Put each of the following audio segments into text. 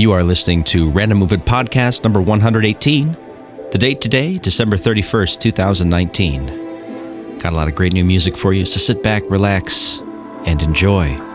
You are listening to Random Movement Podcast number 118. The date today, December 31st, 2019. Got a lot of great new music for you, so sit back, relax, and enjoy.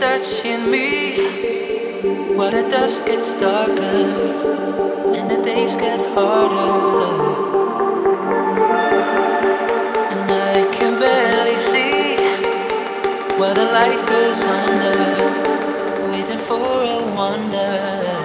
Touching me. While the dust gets darker and the days get harder. And I can barely see while the light goes under, waiting for a wonder.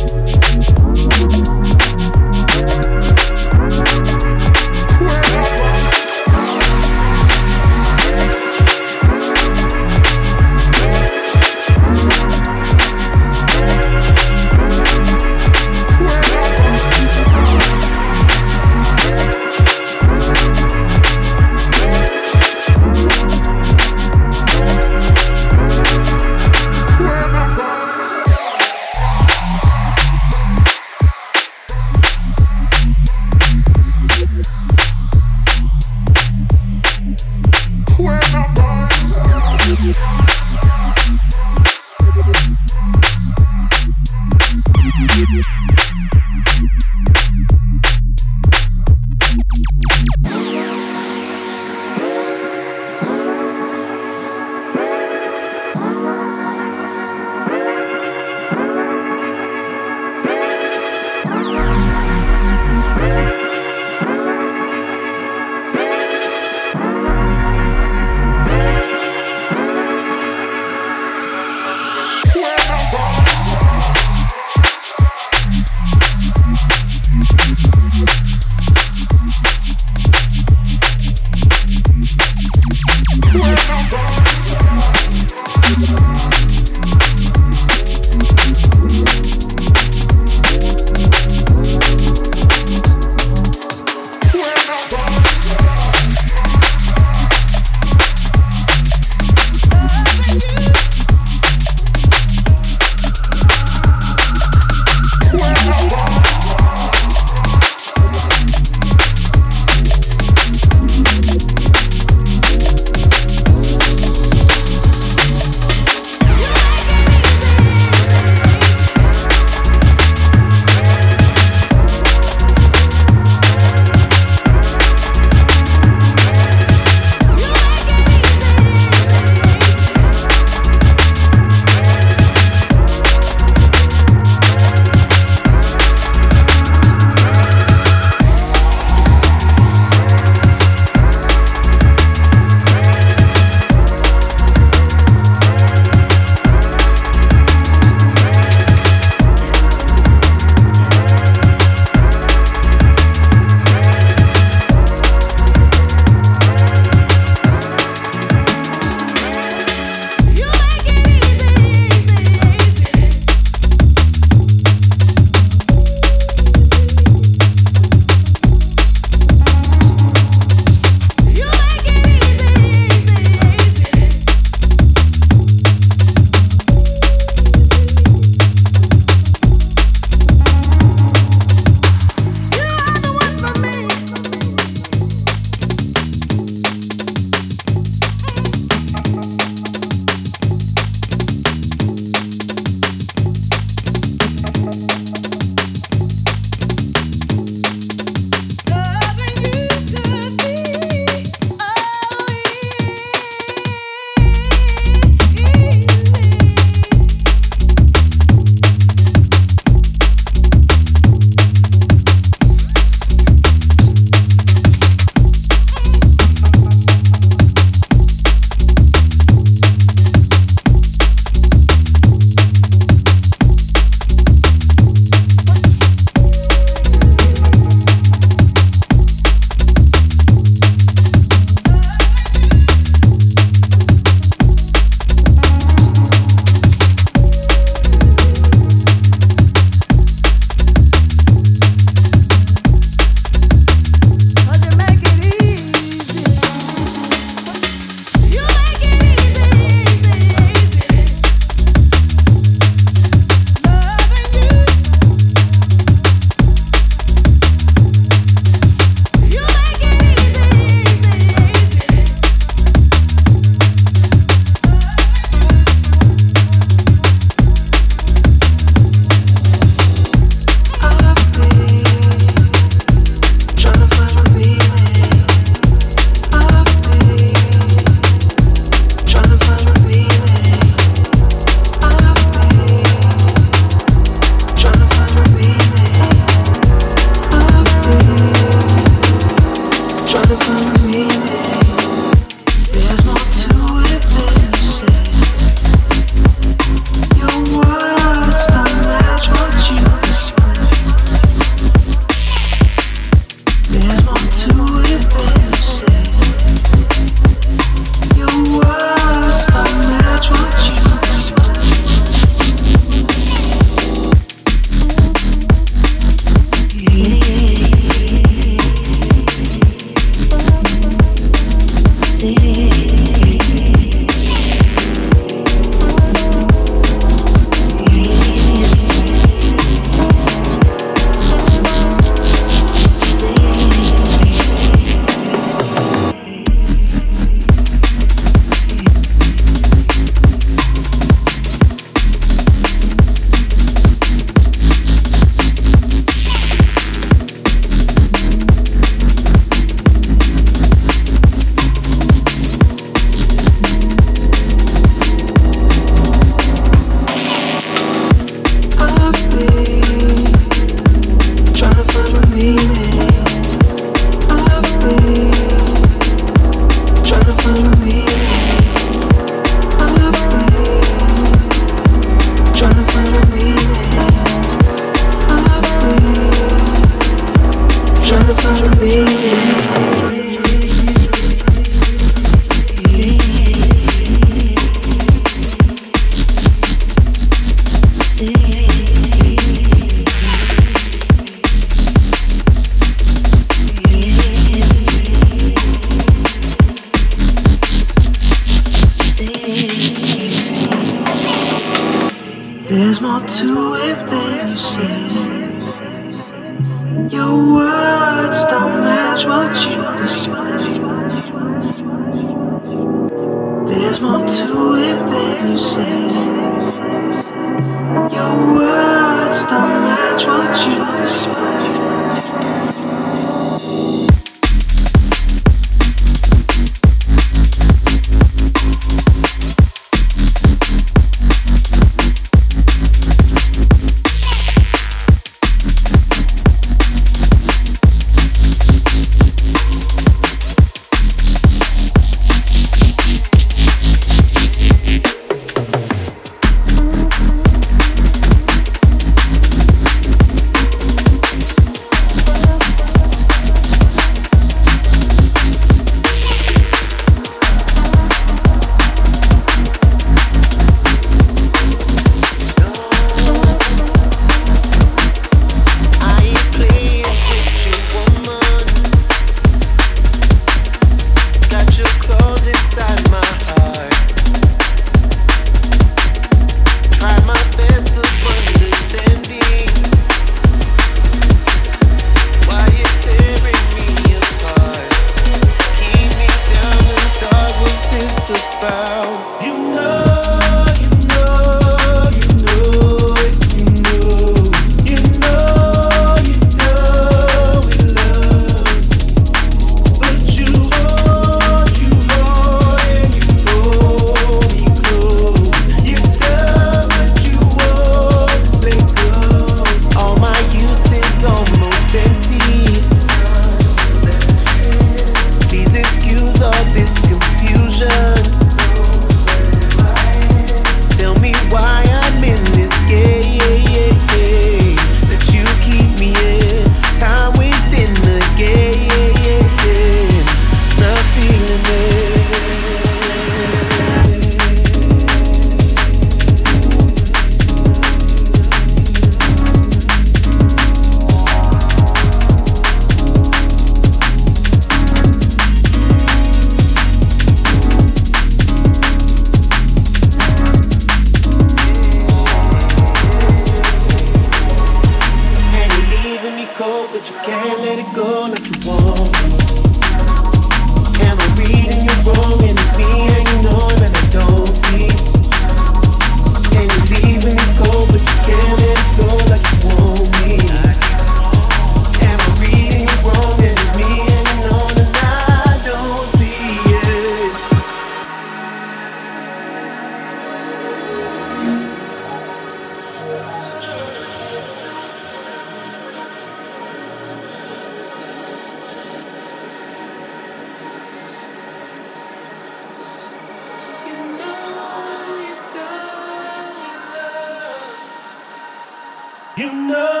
You know.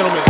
gentlemen.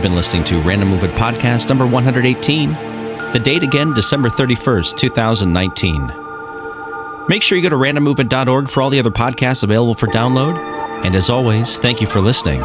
You have been listening to Random Movement Podcast number 118. The date again, December 31st, 2019. Make sure you go to randommovement.org for all the other podcasts available for download. And as always, thank you for listening.